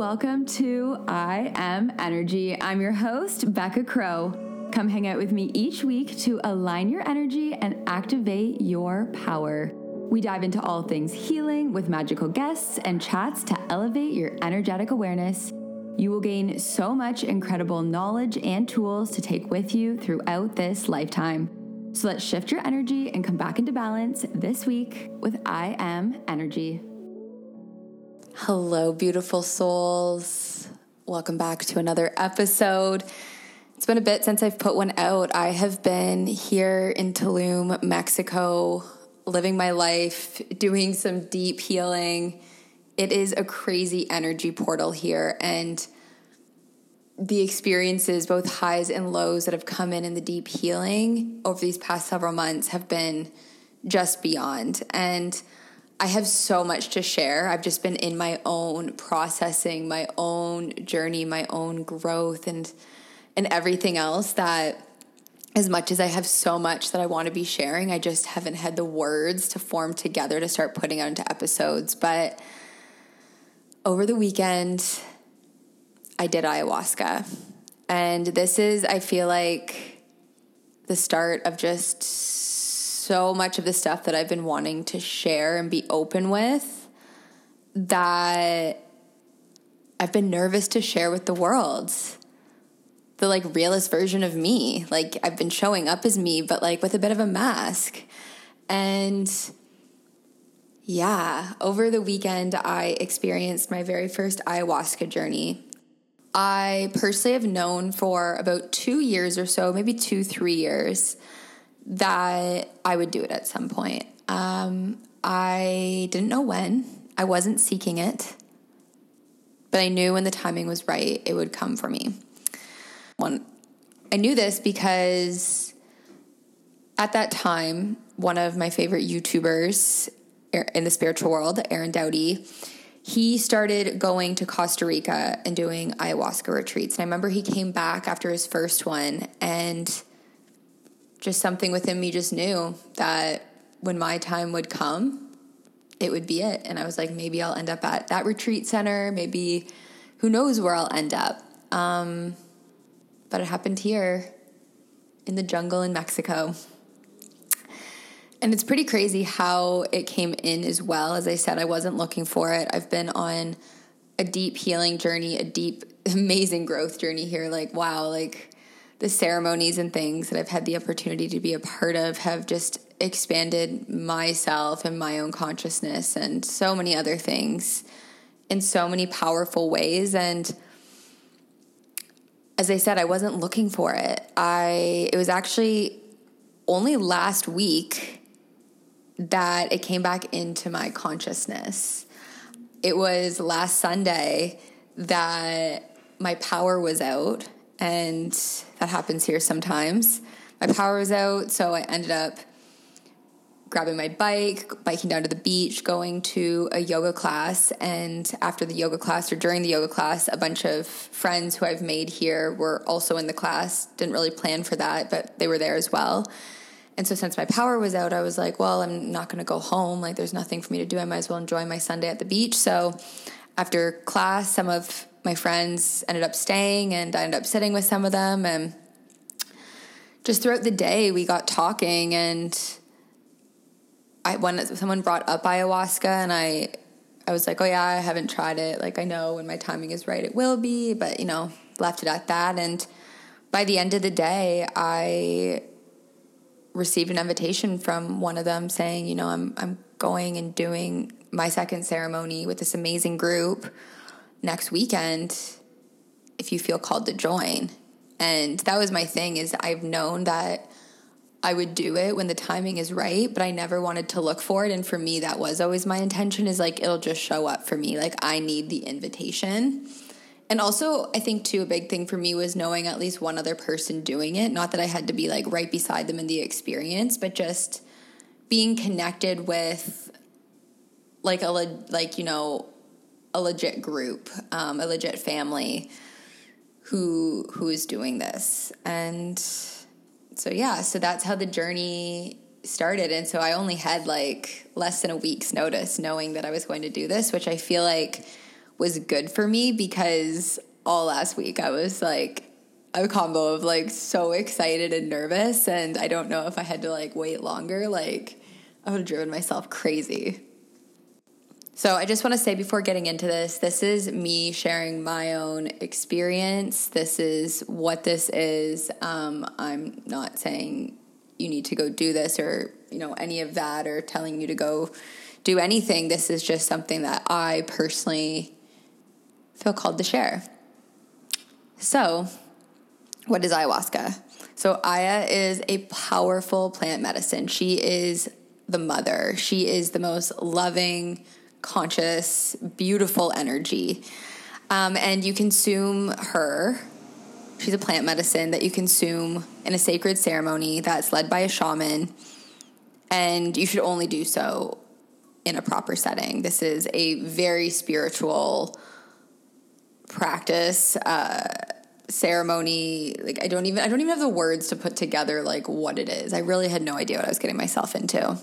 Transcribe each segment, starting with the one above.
welcome to I Am Energy. I'm your host, Becca Crow. Come hang out with me each week to align your energy and activate your power. We dive into all things healing with magical guests and chats to elevate your energetic awareness. You will gain so much incredible knowledge and tools to take with you throughout this lifetime. So let's shift your energy and come back into balance this week with I Am Energy. Hello, beautiful souls. Welcome back to another episode. It's been a bit since I've put one out. I have been here in Tulum, Mexico, living my life, doing some deep healing. It is a crazy energy portal here. And the experiences, both highs and lows, that have come in in the deep healing over these past several months have been just beyond. And I have so much to share. I've just been in my own processing, my own journey, my own growth and and everything else that as much as I have so much that I want to be sharing, I just haven't had the words to form together to start putting out into episodes. But over the weekend, I did ayahuasca. And this is, I feel like, the start of just so much of the stuff that I've been wanting to share and be open with that I've been nervous to share with the world. The like realist version of me. Like I've been showing up as me, but like with a bit of a mask. And yeah, over the weekend, I experienced my very first ayahuasca journey. I personally have known for about two years or so, maybe two, three years, that I would do it at some point. Um, I didn't know when, I wasn't seeking it, but I knew when the timing was right, it would come for me. One, I knew this because at that time, one of my favorite YouTubers in the spiritual world, Aaron Doughty, he started going to Costa Rica and doing ayahuasca retreats. And I remember he came back after his first one, and just something within me just knew that when my time would come, it would be it. And I was like, maybe I'll end up at that retreat center. Maybe who knows where I'll end up. Um, but it happened here in the jungle in Mexico. And it's pretty crazy how it came in as well. As I said, I wasn't looking for it. I've been on a deep healing journey, a deep, amazing growth journey here. Like, wow, like the ceremonies and things that I've had the opportunity to be a part of have just expanded myself and my own consciousness and so many other things in so many powerful ways. And as I said, I wasn't looking for it. I, it was actually only last week that it came back into my consciousness. It was last Sunday that my power was out, and that happens here sometimes. My power was out, so I ended up grabbing my bike, biking down to the beach, going to a yoga class. And after the yoga class or during the yoga class, a bunch of friends who I've made here were also in the class. Didn't really plan for that, but they were there as well. And so since my power was out, I was like, well, I'm not going to go home. Like there's nothing for me to do. I might as well enjoy my Sunday at the beach. So after class, some of my friends ended up staying and I ended up sitting with some of them. And just throughout the day we got talking and I when someone brought up ayahuasca and I I was like, "Oh yeah, I haven't tried it. Like I know when my timing is right it will be, but you know, left it at that. And by the end of the day, I received an invitation from one of them saying, you know, I'm I'm going and doing my second ceremony with this amazing group next weekend if you feel called to join. And that was my thing is I've known that I would do it when the timing is right, but I never wanted to look for it and for me that was always my intention is like it'll just show up for me. Like I need the invitation. And also, I think too, a big thing for me was knowing at least one other person doing it. Not that I had to be like right beside them in the experience, but just being connected with like a like you know a legit group, um, a legit family who who is doing this, and so yeah, so that's how the journey started. And so I only had like less than a week's notice, knowing that I was going to do this, which I feel like was good for me because all last week I was like a combo of like so excited and nervous and I don't know if I had to like wait longer like I would have driven myself crazy. So I just want to say before getting into this, this is me sharing my own experience. This is what this is. Um, I'm not saying you need to go do this or you know any of that or telling you to go do anything. This is just something that I personally feel called to share. So, what is ayahuasca? So, Aya is a powerful plant medicine. She is the mother, she is the most loving, conscious, beautiful energy. Um, and you consume her. She's a plant medicine that you consume in a sacred ceremony that's led by a shaman. And you should only do so in a proper setting. This is a very spiritual practice. Uh, ceremony like i don't even i don't even have the words to put together like what it is i really had no idea what i was getting myself into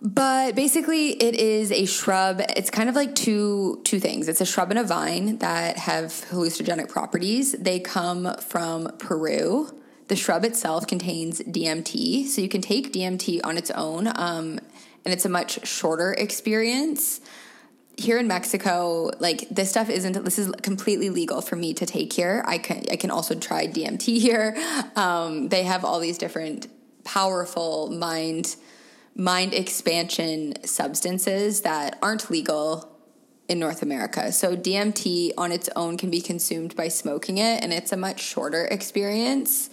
but basically it is a shrub it's kind of like two two things it's a shrub and a vine that have hallucinogenic properties they come from peru the shrub itself contains dmt so you can take dmt on its own um, and it's a much shorter experience here in Mexico, like this stuff isn't. This is completely legal for me to take here. I can I can also try DMT here. Um, they have all these different powerful mind mind expansion substances that aren't legal in North America. So DMT on its own can be consumed by smoking it, and it's a much shorter experience.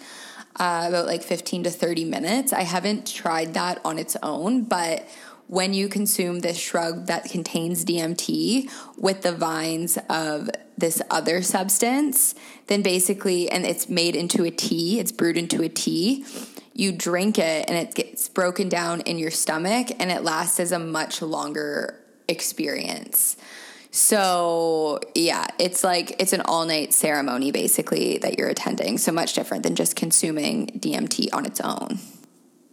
Uh, about like 15 to 30 minutes. I haven't tried that on its own, but when you consume this shrub that contains DMT with the vines of this other substance, then basically, and it's made into a tea, it's brewed into a tea. You drink it and it gets broken down in your stomach and it lasts as a much longer experience. So, yeah, it's like it's an all night ceremony basically that you're attending. So much different than just consuming DMT on its own.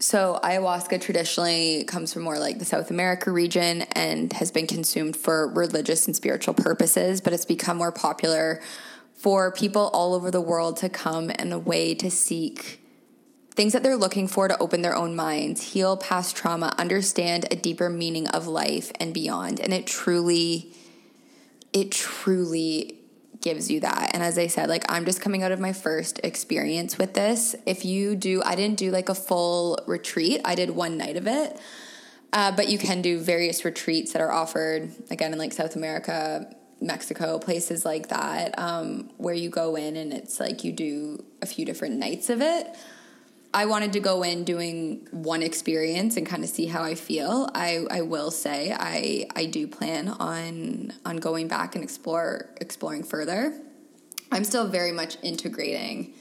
So, ayahuasca traditionally comes from more like the South America region and has been consumed for religious and spiritual purposes, but it's become more popular for people all over the world to come in a way to seek things that they're looking for to open their own minds, heal past trauma, understand a deeper meaning of life and beyond. And it truly, it truly gives you that. And as I said, like I'm just coming out of my first experience with this. If you do, I didn't do like a full retreat, I did one night of it. Uh, but you can do various retreats that are offered again in like South America, Mexico, places like that, um, where you go in and it's like you do a few different nights of it. I wanted to go in doing one experience and kind of see how I feel. I, I will say I I do plan on on going back and explore exploring further. I'm still very much integrating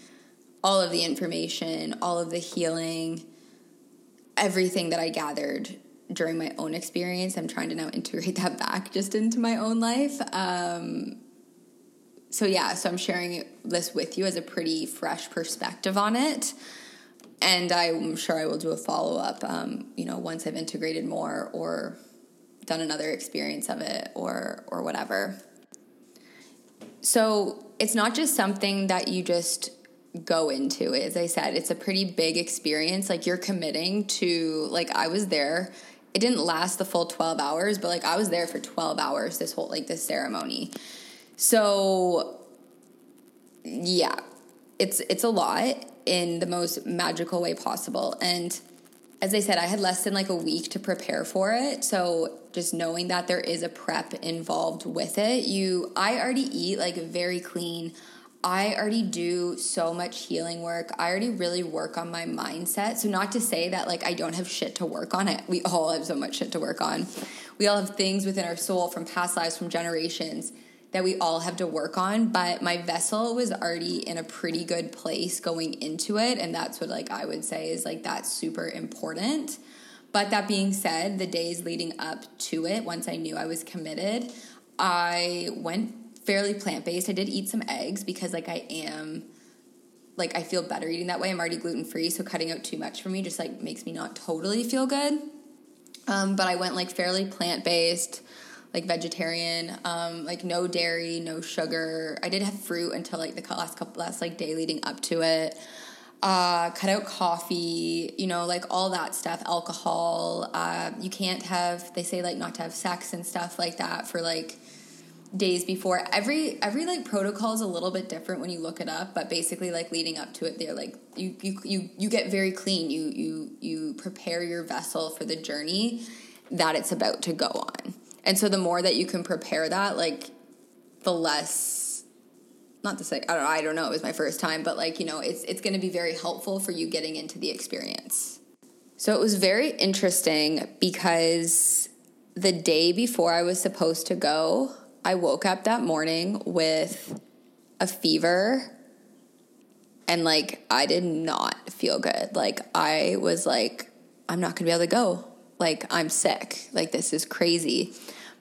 all of the information, all of the healing, everything that I gathered during my own experience. I'm trying to now integrate that back just into my own life. Um, so yeah, so I'm sharing this with you as a pretty fresh perspective on it and I'm sure I will do a follow up. Um, you know, once I've integrated more or done another experience of it or or whatever. So it's not just something that you just go into. As I said, it's a pretty big experience. Like you're committing to like I was there. It didn't last the full 12 hours, but like I was there for 12 hours this whole like this ceremony. So yeah, it's it's a lot in the most magical way possible. And as I said, I had less than like a week to prepare for it. So just knowing that there is a prep involved with it, you I already eat like very clean. I already do so much healing work. I already really work on my mindset. So not to say that like I don't have shit to work on it. We all have so much shit to work on. We all have things within our soul from past lives, from generations that we all have to work on but my vessel was already in a pretty good place going into it and that's what like i would say is like that's super important. But that being said the days leading up to it once i knew i was committed i went fairly plant-based. I did eat some eggs because like i am like i feel better eating that way. I'm already gluten-free so cutting out too much for me just like makes me not totally feel good. Um, but i went like fairly plant-based like vegetarian, um, like no dairy, no sugar. I did have fruit until like the last couple last like day leading up to it. Uh, cut out coffee, you know, like all that stuff, alcohol. Uh, you can't have. They say like not to have sex and stuff like that for like days before every every like protocol is a little bit different when you look it up but basically like leading up to it they're like you you you, you get very clean you you you prepare your vessel for the journey that it's about to go on and so the more that you can prepare that like the less not to say I don't I don't know it was my first time but like you know it's it's to be very helpful for you getting into the experience so it was very interesting because the day before I was supposed to go I woke up that morning with a fever and like I did not feel good. Like I was like I'm not to be able to go. Like I'm sick. Like this is crazy.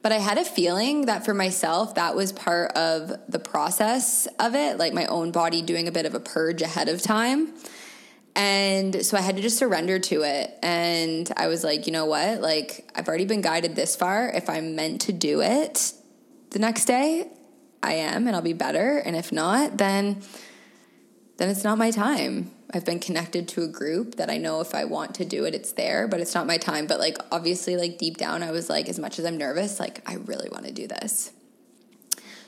But I had a feeling that for myself that was part of the process of it, like my own body doing a bit of a purge ahead of time. And so I had to just surrender to it. And I was like, you know what? Like, I've already been guided this far. If I'm meant to do it, the next day I am and I'll be better and if not then then it's not my time. I've been connected to a group that I know if I want to do it it's there, but it's not my time, but like obviously like deep down I was like as much as I'm nervous, like I really want to do this.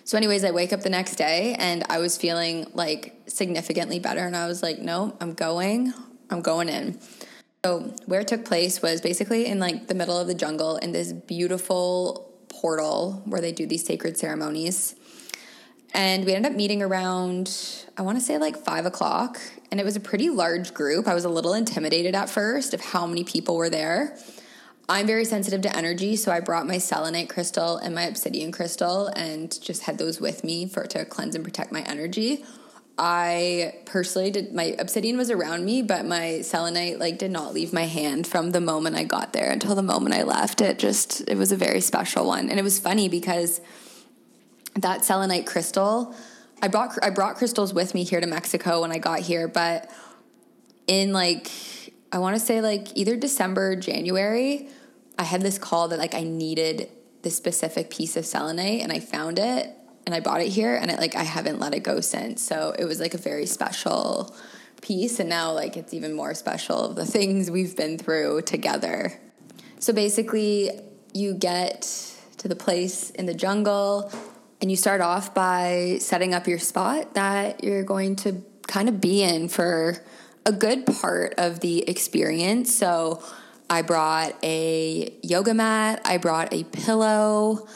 So anyways, I wake up the next day and I was feeling like significantly better and I was like, "No, I'm going. I'm going in." So, where it took place was basically in like the middle of the jungle in this beautiful portal where they do these sacred ceremonies. And we ended up meeting around, I want to say like five o'clock. And it was a pretty large group. I was a little intimidated at first of how many people were there. I'm very sensitive to energy, so I brought my selenite crystal and my obsidian crystal and just had those with me for to cleanse and protect my energy. I personally did my obsidian was around me, but my selenite like did not leave my hand from the moment I got there until the moment I left. It just it was a very special one. And it was funny because that selenite crystal, I brought I brought crystals with me here to Mexico when I got here, but in like I want to say like either December, January, I had this call that like I needed this specific piece of selenite and I found it and I bought it here and it like I haven't let it go since. So it was like a very special piece and now like it's even more special the things we've been through together. So basically you get to the place in the jungle and you start off by setting up your spot that you're going to kind of be in for a good part of the experience. So I brought a yoga mat, I brought a pillow,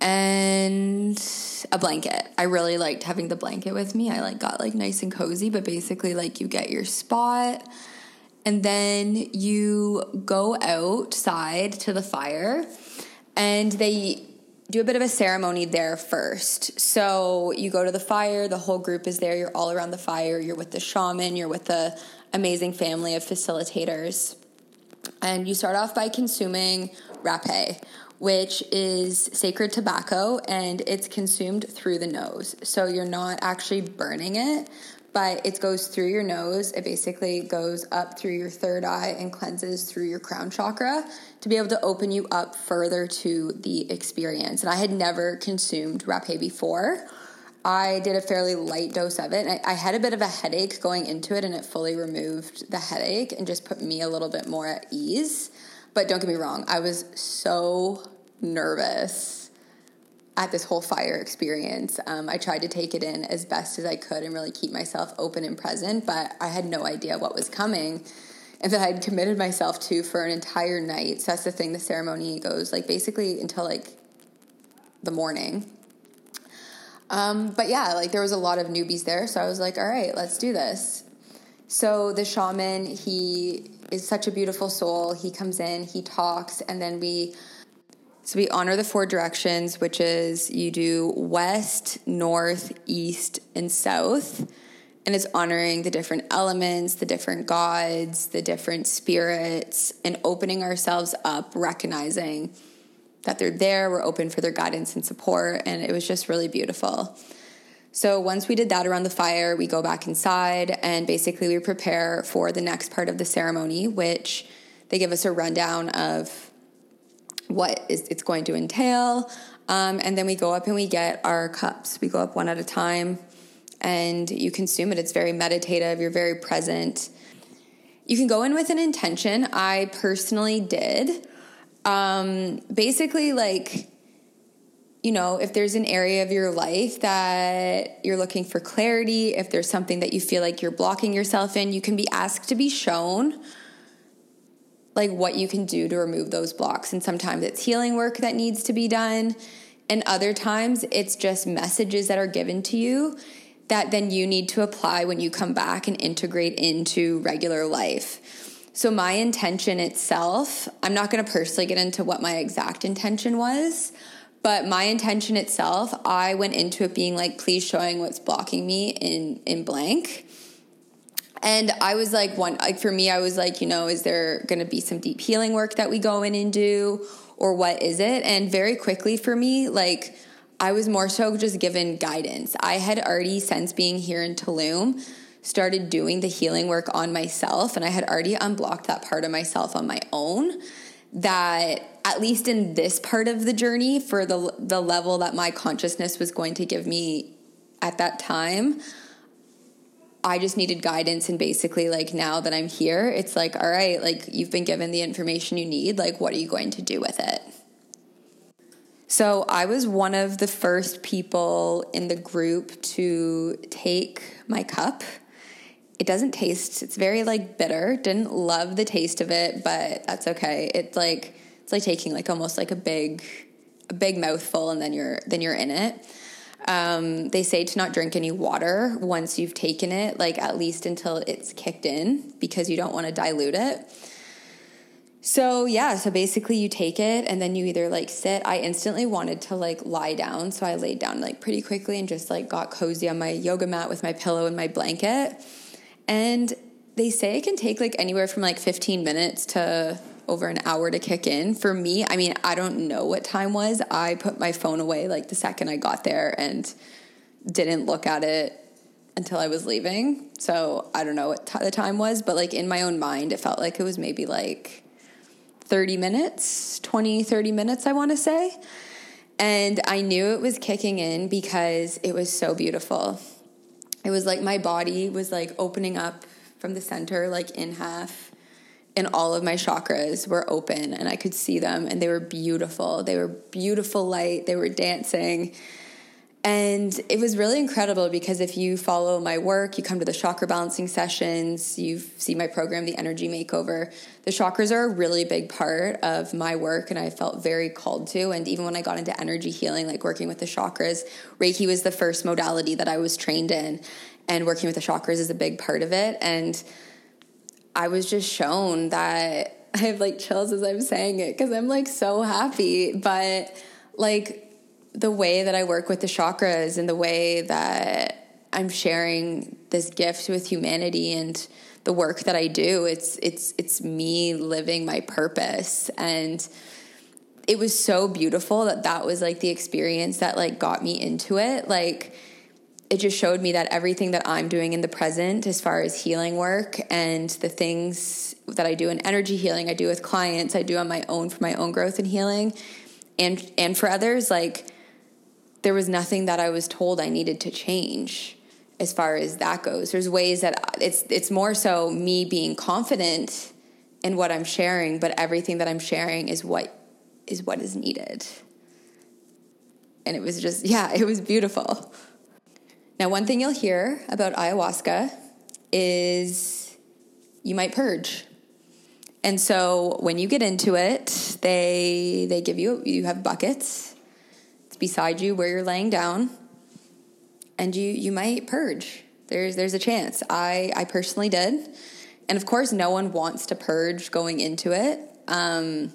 and a blanket. I really liked having the blanket with me. I like got like nice and cozy, but basically like you get your spot and then you go outside to the fire and they do a bit of a ceremony there first. So you go to the fire, the whole group is there, you're all around the fire, you're with the shaman, you're with the amazing family of facilitators. And you start off by consuming rapé, which is sacred tobacco and it's consumed through the nose. So you're not actually burning it, but it goes through your nose. It basically goes up through your third eye and cleanses through your crown chakra to be able to open you up further to the experience. And I had never consumed rapé before. I did a fairly light dose of it. I, I had a bit of a headache going into it, and it fully removed the headache and just put me a little bit more at ease. But don't get me wrong, I was so nervous at this whole fire experience. Um, I tried to take it in as best as I could and really keep myself open and present, but I had no idea what was coming and that I'd committed myself to for an entire night. So that's the thing, the ceremony goes like basically until like the morning. Um, but yeah, like there was a lot of newbies there, so I was like, all right, let's do this. So the shaman, he is such a beautiful soul. He comes in, he talks, and then we so we honor the four directions, which is you do west, north, east, and south. And it's honoring the different elements, the different gods, the different spirits, and opening ourselves up, recognizing that they're there, we're open for their guidance and support. And it was just really beautiful. So once we did that around the fire, we go back inside and basically we prepare for the next part of the ceremony, which they give us a rundown of what is it's going to entail. Um, and then we go up and we get our cups. We go up one at a time and you consume it. It's very meditative, you're very present. You can go in with an intention. I personally did. Um, basically, like, you know, if there's an area of your life that you're looking for clarity, if there's something that you feel like you're blocking yourself in, you can be asked to be shown like what you can do to remove those blocks. And sometimes it's healing work that needs to be done. And other times it's just messages that are given to you that then you need to apply when you come back and integrate into regular life. So, my intention itself, I'm not going to personally get into what my exact intention was, but my intention itself, I went into it being like, please showing what's blocking me in, in blank. And I was like, one, like for me, I was like, you know, is there going to be some deep healing work that we go in and do? Or what is it? And very quickly for me, like, I was more so just given guidance. I had already, since being here in Tulum, started doing the healing work on myself, and I had already unblocked that part of myself on my own. That at least in this part of the journey, for the the level that my consciousness was going to give me at that time, I just needed guidance and basically like now that I'm here, it's like, all right, like you've been given the information you need, like what are you going to do with it? So I was one of the first people in the group to take my cup. It doesn't taste, it's very like bitter. Didn't love the taste of it, but that's okay. It's like it's like taking like almost like a big a big mouthful and then you're then you're in it. Um, they say to not drink any water once you've taken it, like at least until it's kicked in, because you don't want to dilute it. So yeah, so basically you take it and then you either like sit. I instantly wanted to like lie down, so I laid down like pretty quickly and just like got cozy on my yoga mat with my pillow and my blanket. And they say it can take like anywhere from like 15 minutes to over an hour to kick in. For me, I mean, I don't know what time was. I put my phone away like the second I got there and didn't look at it until I was leaving. So I don't know what t- the time was, but like in my own mind, it felt like it was maybe like 30 minutes, 20, 30 minutes, I want to say. And I knew it was kicking in because it was so beautiful. It was like my body was like opening up from the center, like in half and all of my chakras were open and I could see them and they were beautiful. They were beautiful light, they were dancing. And it was really incredible because if you follow my work, you come to the chakra balancing sessions, you see my program, The Energy Makeover. The chakras are a really big part of my work, and I felt very called to. And even when I got into energy healing, like working with the chakras, Reiki was the first modality that I was trained in, and working with the chakras is a big part of it. And I was just shown that I have like chills as I'm saying it because I'm like so happy. But like the way that I work with the chakras and the way that I'm sharing this gift with humanity and the work that I do, it's it's it's me living my purpose. And it was so beautiful that that was like the experience that like got me into it. Like it just showed me that everything that I'm doing in the present, as far as healing work and the things that I do in energy healing, I do with clients, I do on my own for my own growth and healing, and and for others, like there was nothing that I was told I needed to change as far as that goes. There's ways that it's it's more so me being confident in what I'm sharing, but everything that I'm sharing is what is what is needed. And it was just yeah, it was beautiful. Now, one thing you'll hear about ayahuasca is you might purge. And so when you get into it, they they give you you have buckets. It's beside you where you're laying down. And you you might purge. There's there's a chance. I I personally did. And of course no one wants to purge going into it. Um,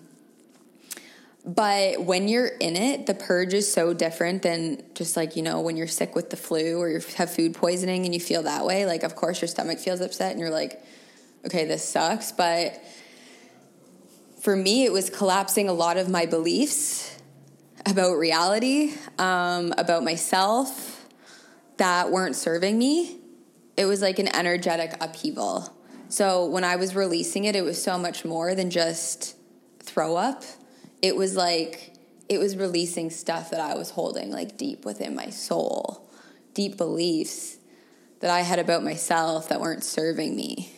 but when you're in it, the purge is so different than just like, you know, when you're sick with the flu or you have food poisoning and you feel that way. Like, of course, your stomach feels upset and you're like, okay, this sucks. But for me, it was collapsing a lot of my beliefs about reality, um, about myself that weren't serving me. It was like an energetic upheaval. So when I was releasing it, it was so much more than just throw up it was like it was releasing stuff that I was holding like deep within my soul, deep beliefs that I had about myself that weren't serving me.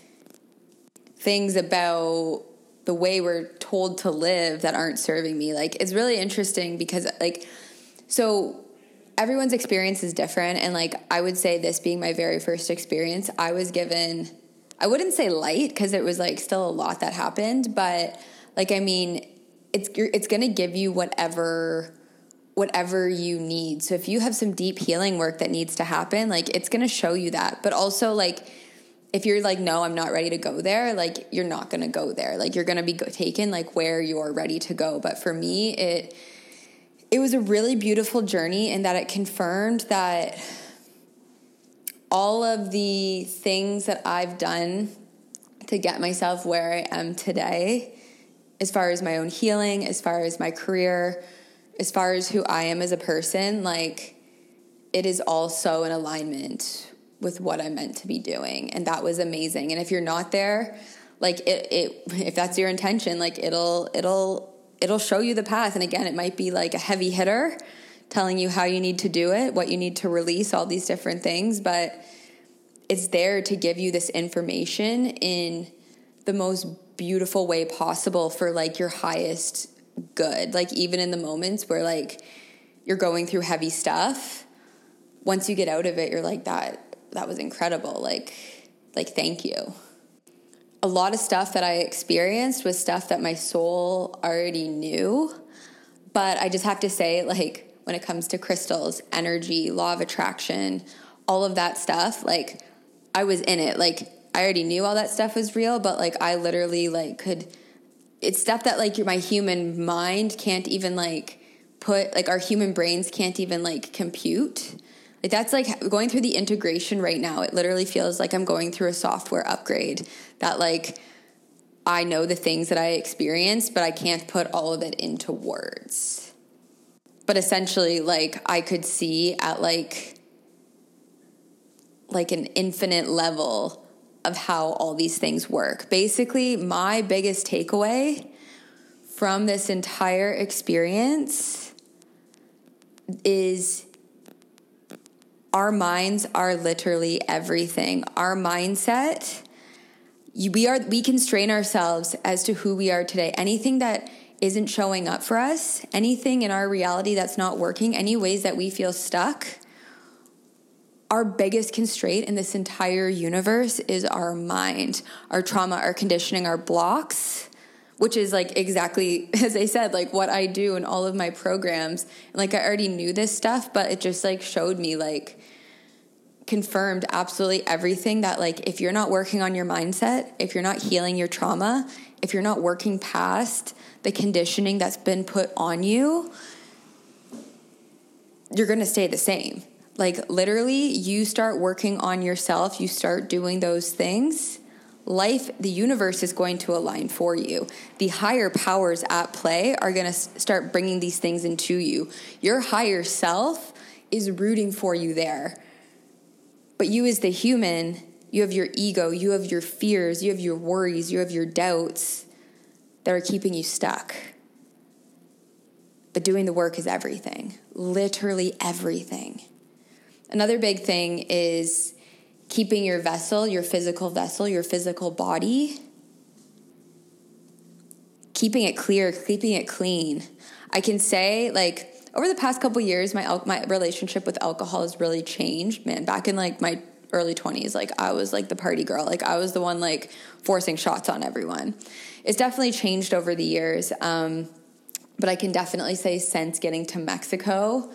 Things about the way we're told to live that aren't serving me. Like it's really interesting because like so everyone's experience is different and like I would say this being my very first experience, I was given I wouldn't say light because it was like still a lot that happened, but like I mean, it's it's going to give you whatever whatever you need. So if you have some deep healing work that needs to happen, like it's going to show you that. But also like if you're like no, I'm not ready to go there, like you're not going to go there. Like you're going to be taken like where you're ready to go. But for me, it it was a really beautiful journey in that it confirmed that all of the things that I've done to get myself where I am today, as far as my own healing, as far as my career, as far as who I am as a person, like it is also in alignment with what I'm meant to be doing. And that was amazing. And if you're not there, like it, it if that's your intention, like it'll it'll it'll show you the path. And again, it might be like a heavy hitter telling you how you need to do it, what you need to release, all these different things, but it's there to give you this information in the most beautiful way possible for like your highest good. Like even in the moments where like you're going through heavy stuff, once you get out of it, you're like that that was incredible. Like like thank you. A lot of stuff that I experienced was stuff that my soul already knew, but I just have to say like when it comes to crystals, energy, law of attraction, all of that stuff, like I was in it. Like I already knew all that stuff was real, but like I literally like could it's stuff that like my human mind can't even like put like our human brains can't even like compute. That's like going through the integration right now. It literally feels like I'm going through a software upgrade that like I know the things that I experienced, but I can't put all of it into words but essentially like i could see at like like an infinite level of how all these things work basically my biggest takeaway from this entire experience is our minds are literally everything. Our mindset we are we constrain ourselves as to who we are today. Anything that isn't showing up for us, anything in our reality that's not working, any ways that we feel stuck, our biggest constraint in this entire universe is our mind, our trauma, our conditioning, our blocks, which is like exactly as I said, like what I do in all of my programs. Like I already knew this stuff, but it just like showed me like confirmed absolutely everything that like if you're not working on your mindset, if you're not healing your trauma, if you're not working past the conditioning that's been put on you, you're going to stay the same. Like, literally, you start working on yourself, you start doing those things. Life, the universe is going to align for you. The higher powers at play are going to start bringing these things into you. Your higher self is rooting for you there. But you, as the human, you have your ego, you have your fears, you have your worries, you have your doubts that are keeping you stuck. But doing the work is everything, literally everything. Another big thing is keeping your vessel, your physical vessel, your physical body, keeping it clear, keeping it clean. I can say, like, over the past couple years, my my relationship with alcohol has really changed. Man, back in like my early 20s like i was like the party girl like i was the one like forcing shots on everyone it's definitely changed over the years um, but i can definitely say since getting to mexico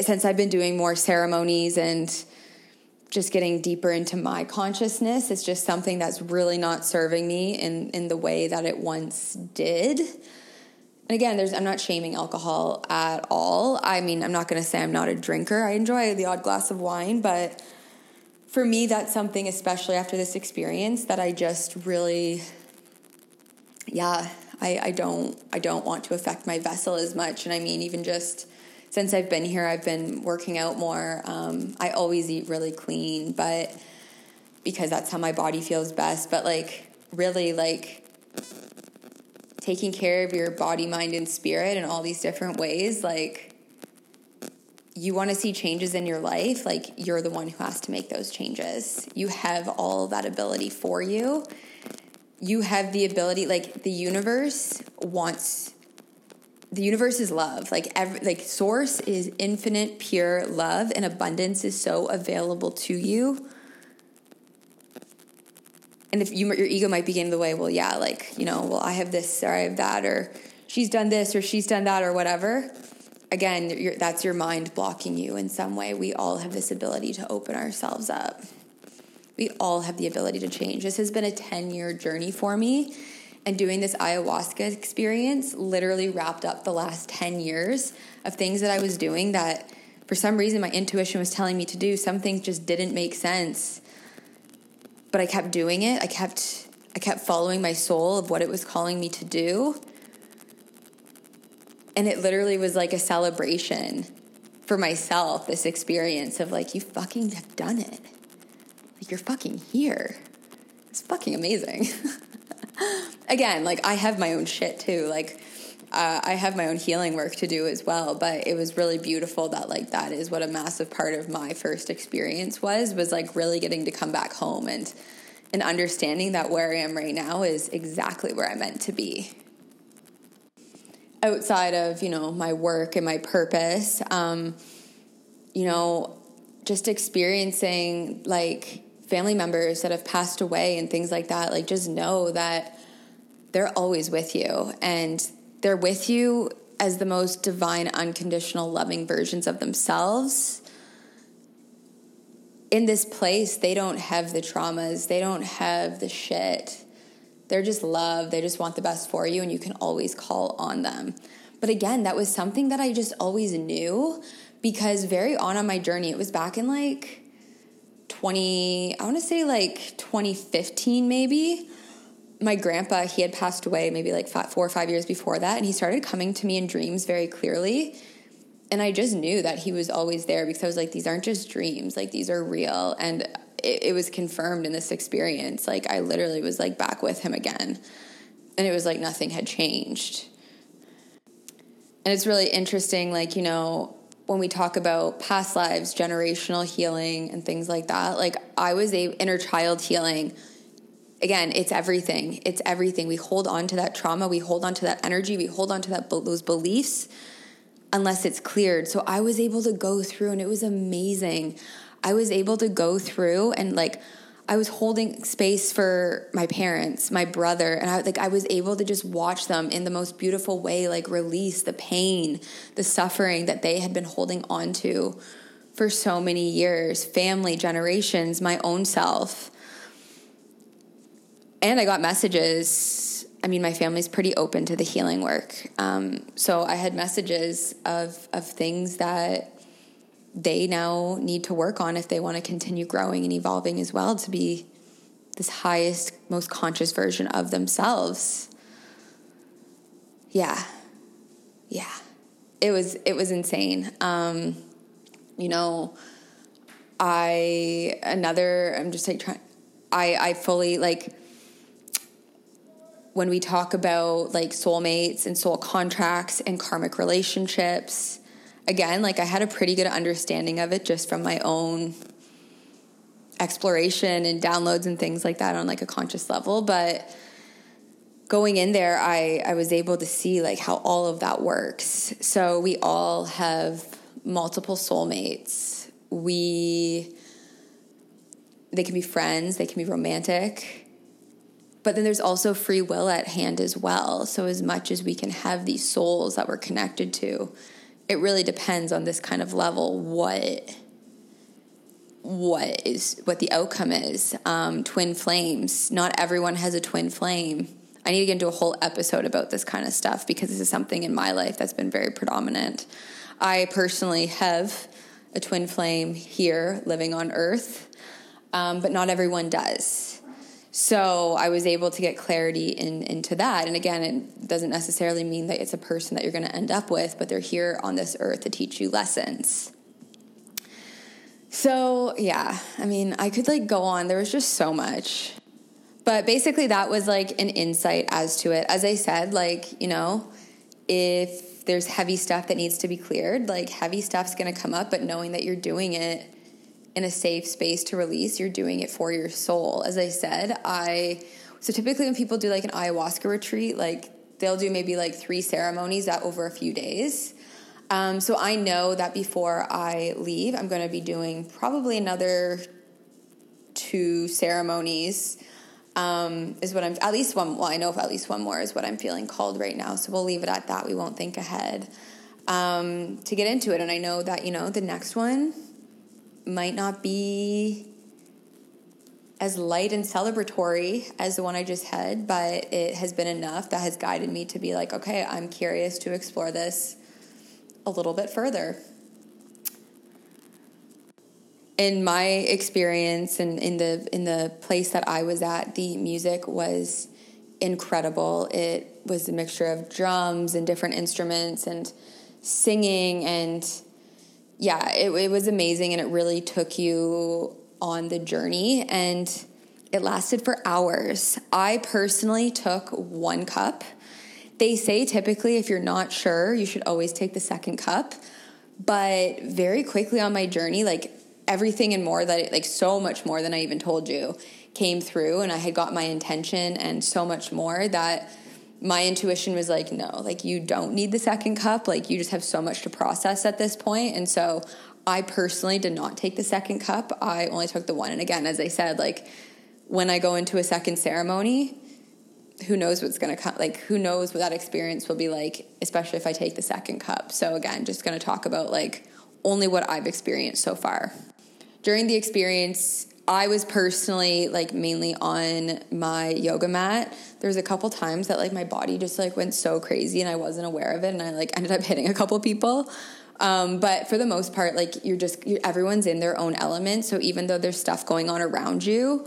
since i've been doing more ceremonies and just getting deeper into my consciousness it's just something that's really not serving me in in the way that it once did and again, there's I'm not shaming alcohol at all. I mean, I'm not going to say I'm not a drinker. I enjoy the odd glass of wine, but for me, that's something, especially after this experience, that I just really, yeah, I, I don't I don't want to affect my vessel as much. And I mean, even just since I've been here, I've been working out more. Um, I always eat really clean, but because that's how my body feels best. But like, really, like taking care of your body, mind, and spirit in all these different ways, like you want to see changes in your life, like you're the one who has to make those changes. You have all that ability for you. You have the ability, like the universe wants the universe is love. Like every like source is infinite pure love and abundance is so available to you. And if you your ego might be getting in the way, well, yeah, like, you know, well, I have this or I have that or she's done this or she's done that or whatever again, that's your mind blocking you in some way. We all have this ability to open ourselves up. We all have the ability to change. This has been a 10 year journey for me. And doing this ayahuasca experience literally wrapped up the last 10 years of things that I was doing that for some reason my intuition was telling me to do. Some things just didn't make sense. But I kept doing it. I kept I kept following my soul of what it was calling me to do. And it literally was like a celebration for myself, this experience of like, you fucking have done it. Like, you're fucking here. It's fucking amazing. Again, like, I have my own shit too. Like, uh, I have my own healing work to do as well, but it was really beautiful that like that is what a massive part of my first experience was was like really getting to come back home and and understanding that where I am right now is exactly where I'm meant to be outside of you know my work and my purpose um, you know just experiencing like family members that have passed away and things like that like just know that they're always with you and they're with you as the most divine unconditional loving versions of themselves in this place they don't have the traumas they don't have the shit they're just love. They just want the best for you, and you can always call on them. But again, that was something that I just always knew because very on on my journey, it was back in like 20, I want to say like 2015 maybe. My grandpa, he had passed away maybe like five, four or five years before that, and he started coming to me in dreams very clearly. And I just knew that he was always there because I was like, these aren't just dreams, like these are real. And it, it was confirmed in this experience. Like I literally was like back with him again. And it was like nothing had changed. And it's really interesting, like, you know, when we talk about past lives, generational healing, and things like that, like I was a inner child healing. Again, it's everything. It's everything. We hold on to that trauma. We hold on to that energy. We hold on to that those beliefs unless it's cleared. So I was able to go through, and it was amazing. I was able to go through and like I was holding space for my parents, my brother, and I like I was able to just watch them in the most beautiful way like release the pain, the suffering that they had been holding on to for so many years, family, generations, my own self. And I got messages. I mean, my family's pretty open to the healing work. Um, so I had messages of of things that they now need to work on if they want to continue growing and evolving as well to be this highest, most conscious version of themselves. Yeah. Yeah. It was it was insane. Um, you know, I another I'm just like trying I I fully like when we talk about like soulmates and soul contracts and karmic relationships, again, like I had a pretty good understanding of it just from my own exploration and downloads and things like that on like a conscious level, but going in there I I was able to see like how all of that works. So we all have multiple soulmates. We they can be friends, they can be romantic. But then there's also free will at hand as well. So as much as we can have these souls that we're connected to, it really depends on this kind of level what what is what the outcome is. Um, twin flames. Not everyone has a twin flame. I need to get into a whole episode about this kind of stuff because this is something in my life that's been very predominant. I personally have a twin flame here living on earth um, but not everyone does so I was able to get clarity in, into that. And again, it doesn't necessarily mean that it's a person that you're going to end up with, but they're here on this earth to teach you lessons. So, yeah, I mean, I could like go on. There was just so much. but basically, that was like an insight as to it. As I said, like, you know, if there's heavy stuff that needs to be cleared, like heavy stuff's gonna come up, but knowing that you're doing it in a safe space to release, you're doing it for your soul. As I said, I so typically when people do like an ayahuasca retreat, like they'll do maybe like three ceremonies that over a few days. Um, so I know that before I leave, I'm going to be doing probably another two ceremonies. Um, is what I'm at least one. Well, I know if at least one more is what I'm feeling called right now. So we'll leave it at that. We won't think ahead um, to get into it. And I know that you know the next one might not be as light and celebratory as the one I just had, but it has been enough that has guided me to be like, okay, I'm curious to explore this a little bit further. In my experience and in the in the place that I was at, the music was incredible. It was a mixture of drums and different instruments and singing and yeah, it, it was amazing and it really took you on the journey and it lasted for hours. I personally took one cup. They say typically if you're not sure, you should always take the second cup. But very quickly on my journey, like everything and more that like so much more than I even told you came through and I had got my intention and so much more that my intuition was like, no, like you don't need the second cup. Like you just have so much to process at this point. And so I personally did not take the second cup. I only took the one. And again, as I said, like when I go into a second ceremony, who knows what's going to come, like who knows what that experience will be like, especially if I take the second cup. So again, just going to talk about like only what I've experienced so far. During the experience, I was personally like mainly on my yoga mat. There was a couple times that like my body just like went so crazy and I wasn't aware of it and I like ended up hitting a couple people. Um, but for the most part, like you're just you're, everyone's in their own element. So even though there's stuff going on around you,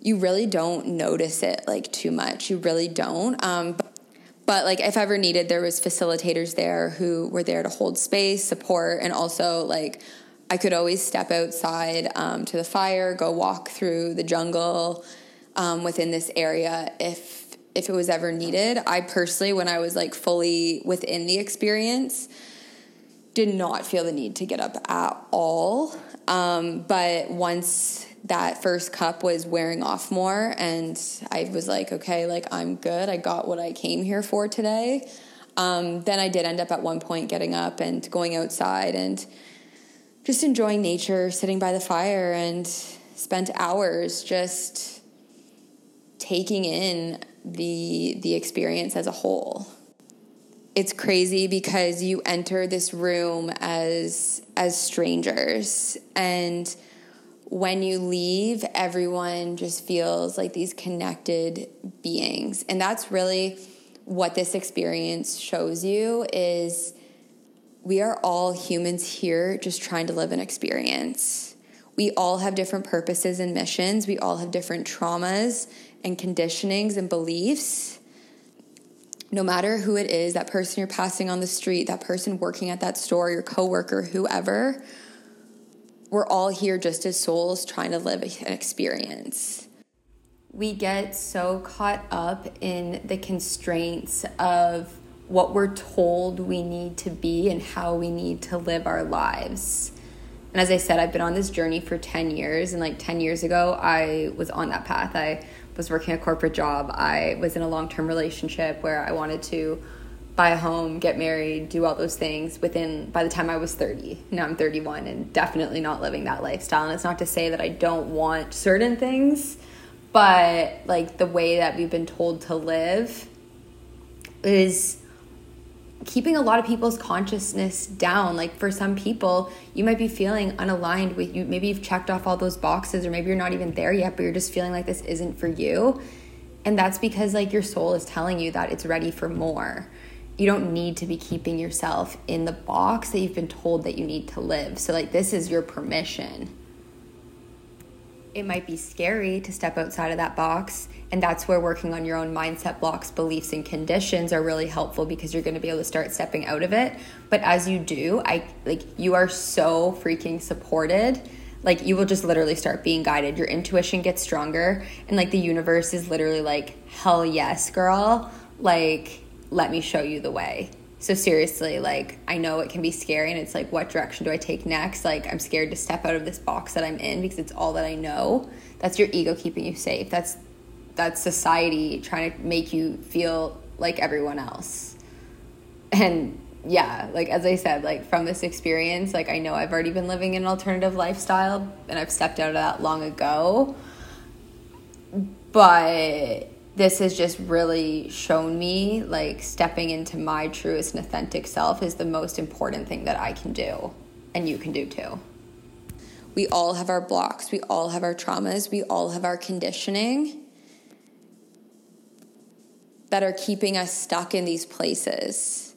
you really don't notice it like too much. You really don't. Um, but, but like if ever needed, there was facilitators there who were there to hold space, support, and also like I could always step outside um, to the fire, go walk through the jungle um, within this area if if it was ever needed. I personally, when I was like fully within the experience, did not feel the need to get up at all. Um, but once that first cup was wearing off more, and I was like, okay, like I'm good. I got what I came here for today. Um, then I did end up at one point getting up and going outside and just enjoying nature, sitting by the fire, and spent hours just taking in the the experience as a whole. It's crazy because you enter this room as as strangers and when you leave everyone just feels like these connected beings and that's really what this experience shows you is we are all humans here just trying to live an experience. We all have different purposes and missions. We all have different traumas and conditionings and beliefs. No matter who it is, that person you're passing on the street, that person working at that store, your coworker, whoever, we're all here just as souls trying to live an experience. We get so caught up in the constraints of what we're told we need to be and how we need to live our lives. And as I said, I've been on this journey for 10 years. And like 10 years ago, I was on that path. I was working a corporate job. I was in a long term relationship where I wanted to buy a home, get married, do all those things within by the time I was 30. Now I'm 31 and definitely not living that lifestyle. And it's not to say that I don't want certain things, but like the way that we've been told to live is keeping a lot of people's consciousness down. Like for some people, you might be feeling unaligned with you. Maybe you've checked off all those boxes, or maybe you're not even there yet, but you're just feeling like this isn't for you. And that's because like your soul is telling you that it's ready for more. You don't need to be keeping yourself in the box that you've been told that you need to live. So, like, this is your permission it might be scary to step outside of that box. And that's where working on your own mindset blocks, beliefs, and conditions are really helpful because you're going to be able to start stepping out of it. But as you do, I like you are so freaking supported. Like you will just literally start being guided. Your intuition gets stronger and like the universe is literally like, "Hell yes, girl." Like, let me show you the way. So seriously, like I know it can be scary and it's like what direction do I take next? Like I'm scared to step out of this box that I'm in because it's all that I know. That's your ego keeping you safe. That's that's society trying to make you feel like everyone else. And yeah, like as I said, like from this experience, like I know I've already been living an alternative lifestyle and I've stepped out of that long ago. But this has just really shown me like stepping into my truest and authentic self is the most important thing that I can do and you can do too. We all have our blocks, we all have our traumas, we all have our conditioning that are keeping us stuck in these places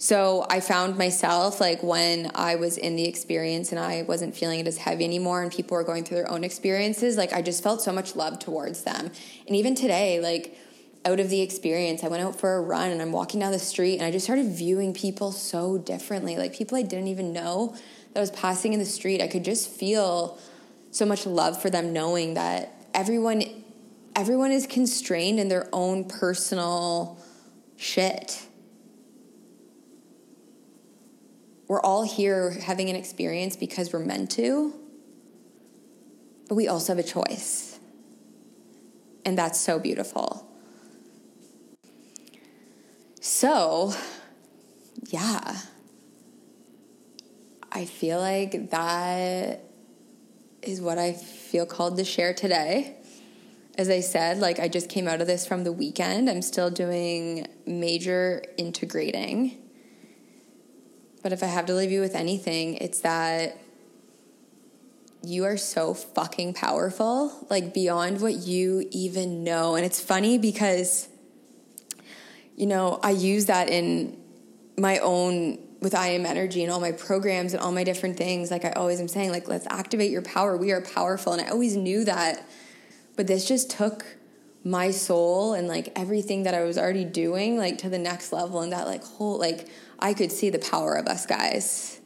so I found myself like when I was in the experience and I wasn't feeling it as heavy anymore and people were going through their own experiences, like I just felt so much love towards them. And even today, like out of the experience, I went out for a run and I'm walking down the street and I just started viewing people so differently. Like people I didn't even know that was passing in the street. I could just feel so much love for them knowing that everyone everyone is constrained in their own personal shit we're all here having an experience because we're meant to, but we also have a choice. And that's so beautiful. So, yeah, I feel like that is what I feel called to share today. As I said, like I just came out of this from the weekend. I'm still doing major integrating but if I have to leave you with anything, it's that you are so fucking powerful, like beyond what you even know. And it's funny because, you know, I use that in my own with I am energy and all my programs and all my different things. Like I always am saying, like, let's activate your power. We are powerful. And I always knew that. But this just took my soul and like everything that I was already doing, like to the next level. And that like whole like I could see the power of us guys.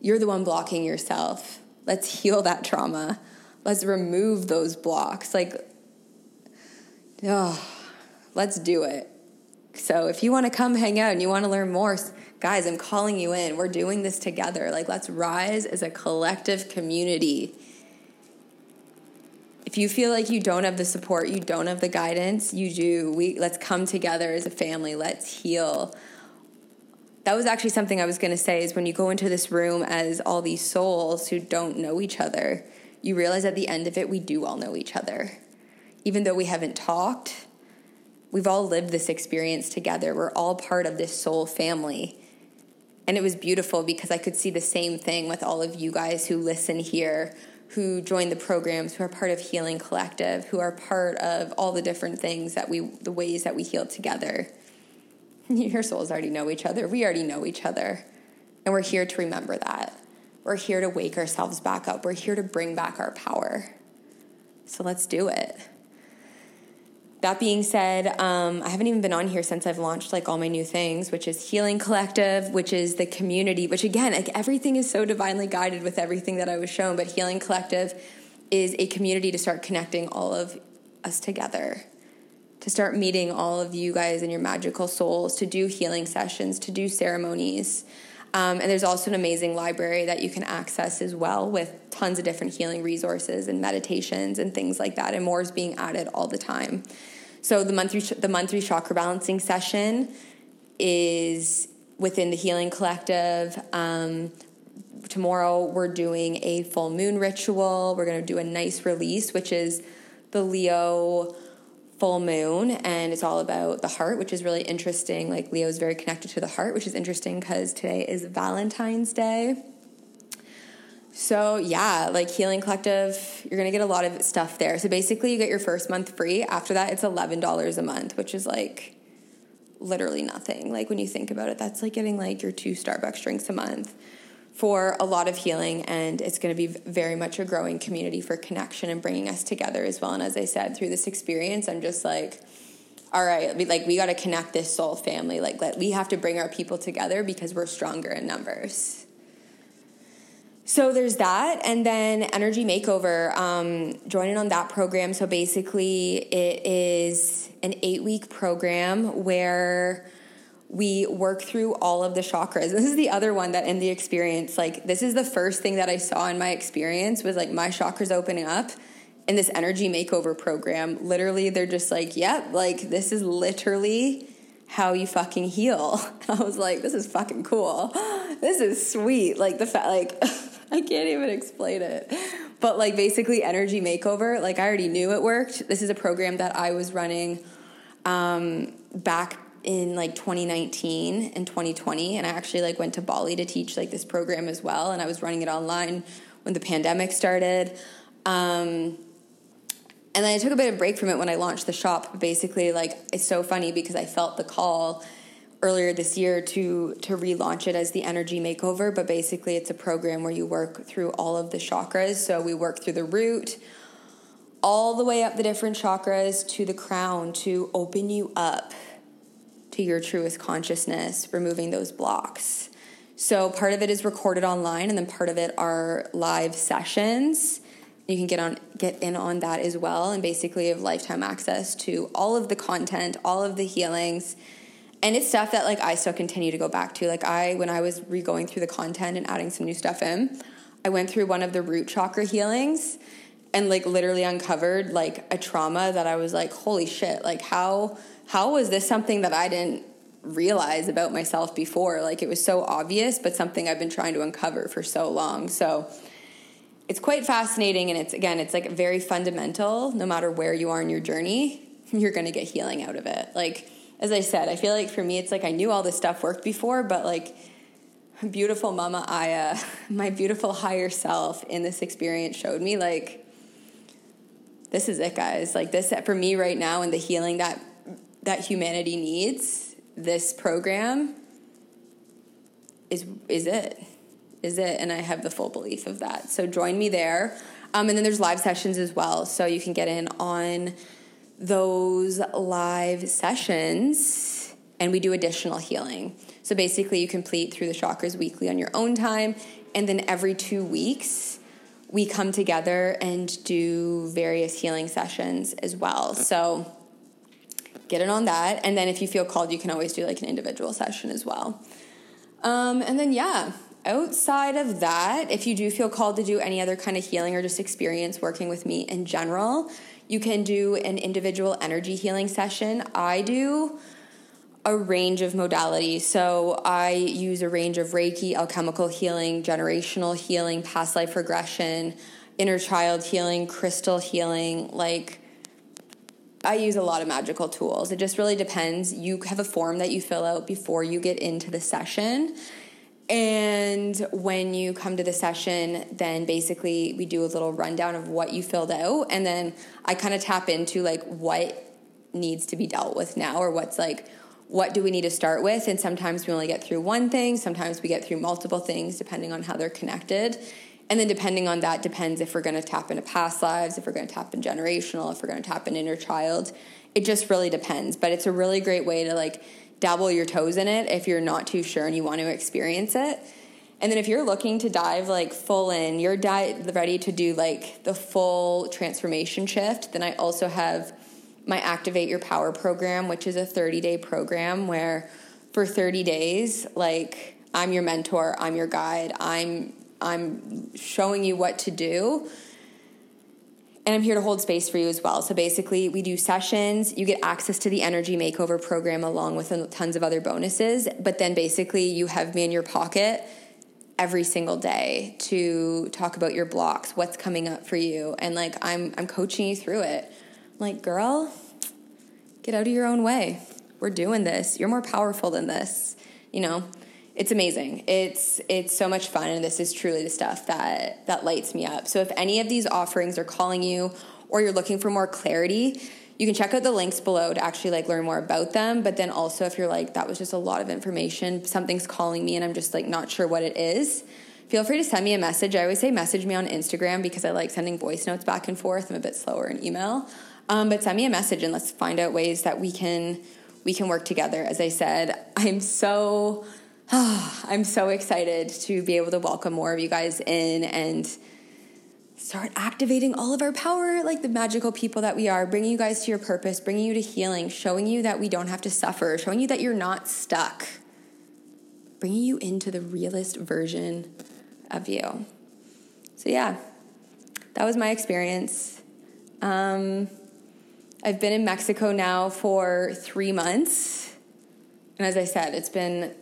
You're the one blocking yourself. Let's heal that trauma. Let's remove those blocks. Like, oh, let's do it. So if you want to come hang out and you want to learn more, guys, I'm calling you in. We're doing this together. Like, let's rise as a collective community. If you feel like you don't have the support, you don't have the guidance, you do. We let's come together as a family. Let's heal that was actually something I was going to say is when you go into this room as all these souls who don't know each other, you realize at the end of it, we do all know each other. Even though we haven't talked, we've all lived this experience together. We're all part of this soul family. And it was beautiful because I could see the same thing with all of you guys who listen here, who join the programs, who are part of Healing Collective, who are part of all the different things that we, the ways that we heal together. Your souls already know each other. We already know each other. And we're here to remember that. We're here to wake ourselves back up. We're here to bring back our power. So let's do it. That being said, um, I haven't even been on here since I've launched like all my new things, which is Healing Collective, which is the community, which again, like everything is so divinely guided with everything that I was shown. But Healing Collective is a community to start connecting all of us together to start meeting all of you guys and your magical souls, to do healing sessions, to do ceremonies. Um, and there's also an amazing library that you can access as well with tons of different healing resources and meditations and things like that. And more is being added all the time. So the monthly the monthly chakra balancing session is within the Healing Collective. Um, tomorrow we're doing a full moon ritual. We're going to do a nice release, which is the Leo full moon and it's all about the heart which is really interesting like leo is very connected to the heart which is interesting because today is valentine's day so yeah like healing collective you're gonna get a lot of stuff there. So basically you get your first month free. After that it's $11 a month which is like literally nothing. Like when you think about it that's like getting like your two starbucks drinks a month for a lot of healing and it's going to be very much a growing community for connection and bringing us together as well. And as i said through this experience i'm just like all right like we got to connect this soul family. Like we have to bring our people together because we're stronger in numbers so there's that and then energy makeover um, joining on that program. So basically it is an eight week program where we work through all of the chakras. This is the other one that in the experience like this is the first thing that i saw in my experience was like my chakras opening up in this energy makeover program. Literally they're just like yep like this is literally how you fucking heal. I was like this is fucking cool. This is sweet. Like the fact like I can't even explain it. But like basically energy makeover, like I already knew it worked. This is a program that I was running um, back in like 2019 and 2020 and I actually like went to Bali to teach like this program as well and I was running it online when the pandemic started. Um, and then I took a bit of break from it when I launched the shop. Basically, like it's so funny because I felt the call earlier this year to to relaunch it as the energy makeover but basically it's a program where you work through all of the chakras. So we work through the root all the way up the different chakras to the crown to open you up to your truest consciousness removing those blocks. So part of it is recorded online and then part of it are live sessions. You can get on get in on that as well and basically have lifetime access to all of the content all of the healings and it's stuff that like I still continue to go back to. Like I when I was re-going through the content and adding some new stuff in, I went through one of the root chakra healings and like literally uncovered like a trauma that I was like, holy shit, like how how was this something that I didn't realize about myself before? Like it was so obvious, but something I've been trying to uncover for so long. So it's quite fascinating and it's again, it's like very fundamental no matter where you are in your journey, you're going to get healing out of it. Like as I said, I feel like for me, it's like I knew all this stuff worked before, but like beautiful Mama Aya, my beautiful higher self in this experience showed me like, this is it, guys. Like this for me right now, and the healing that that humanity needs. This program is is it, is it, and I have the full belief of that. So join me there, um, and then there's live sessions as well, so you can get in on those live sessions and we do additional healing. So basically, you complete through the chakras weekly on your own time, and then every two weeks, we come together and do various healing sessions as well. So get in on that. And then if you feel called, you can always do like an individual session as well. Um, and then, yeah, outside of that, if you do feel called to do any other kind of healing or just experience working with me in general, you can do an individual energy healing session. I do a range of modalities. So I use a range of Reiki, alchemical healing, generational healing, past life regression, inner child healing, crystal healing, like I use a lot of magical tools. It just really depends. You have a form that you fill out before you get into the session and when you come to the session, then basically we do a little rundown of what you filled out. And then I kind of tap into like what needs to be dealt with now or what's like, what do we need to start with? And sometimes we only get through one thing, sometimes we get through multiple things depending on how they're connected. And then depending on that depends if we're going to tap into past lives, if we're going to tap in generational, if we're going to tap in inner child. It just really depends, but it's a really great way to like dabble your toes in it if you're not too sure and you want to experience it. And then if you're looking to dive like full in, you're di- ready to do like the full transformation shift, then I also have my Activate Your Power program, which is a 30 day program where for 30 days, like I'm your mentor, I'm your guide, I'm I'm showing you what to do and I'm here to hold space for you as well. So basically, we do sessions. You get access to the energy makeover program along with tons of other bonuses. But then basically, you have me in your pocket every single day to talk about your blocks, what's coming up for you, and like I'm I'm coaching you through it. I'm like, girl, get out of your own way. We're doing this. You're more powerful than this. You know, it's amazing. It's it's so much fun and this is truly the stuff that that lights me up. So if any of these offerings are calling you or you're looking for more clarity, you can check out the links below to actually like learn more about them, but then also if you're like that was just a lot of information, something's calling me and I'm just like not sure what it is, feel free to send me a message. I always say message me on Instagram because I like sending voice notes back and forth. I'm a bit slower in email. Um, but send me a message and let's find out ways that we can we can work together. As I said, I'm so I'm so excited to be able to welcome more of you guys in and start activating all of our power like the magical people that we are, bringing you guys to your purpose, bringing you to healing, showing you that we don't have to suffer, showing you that you're not stuck, bringing you into the realest version of you. So, yeah, that was my experience. Um, I've been in Mexico now for three months. And as I said, it's been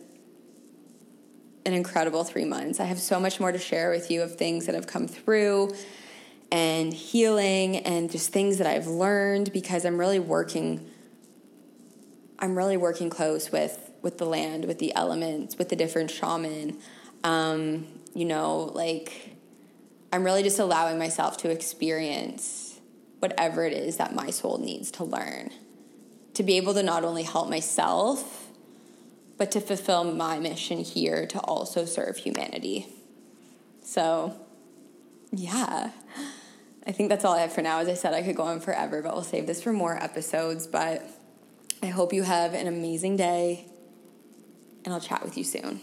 an incredible three months. I have so much more to share with you of things that have come through and healing and just things that I've learned because I'm really working I'm really working close with with the land, with the elements, with the different shaman. Um, you know, like I'm really just allowing myself to experience whatever it is that my soul needs to learn. To be able to not only help myself but to fulfill my mission here to also serve humanity. So, yeah. I think that's all I have for now. As I said, I could go on forever, but we'll save this for more episodes. But I hope you have an amazing day, and I'll chat with you soon.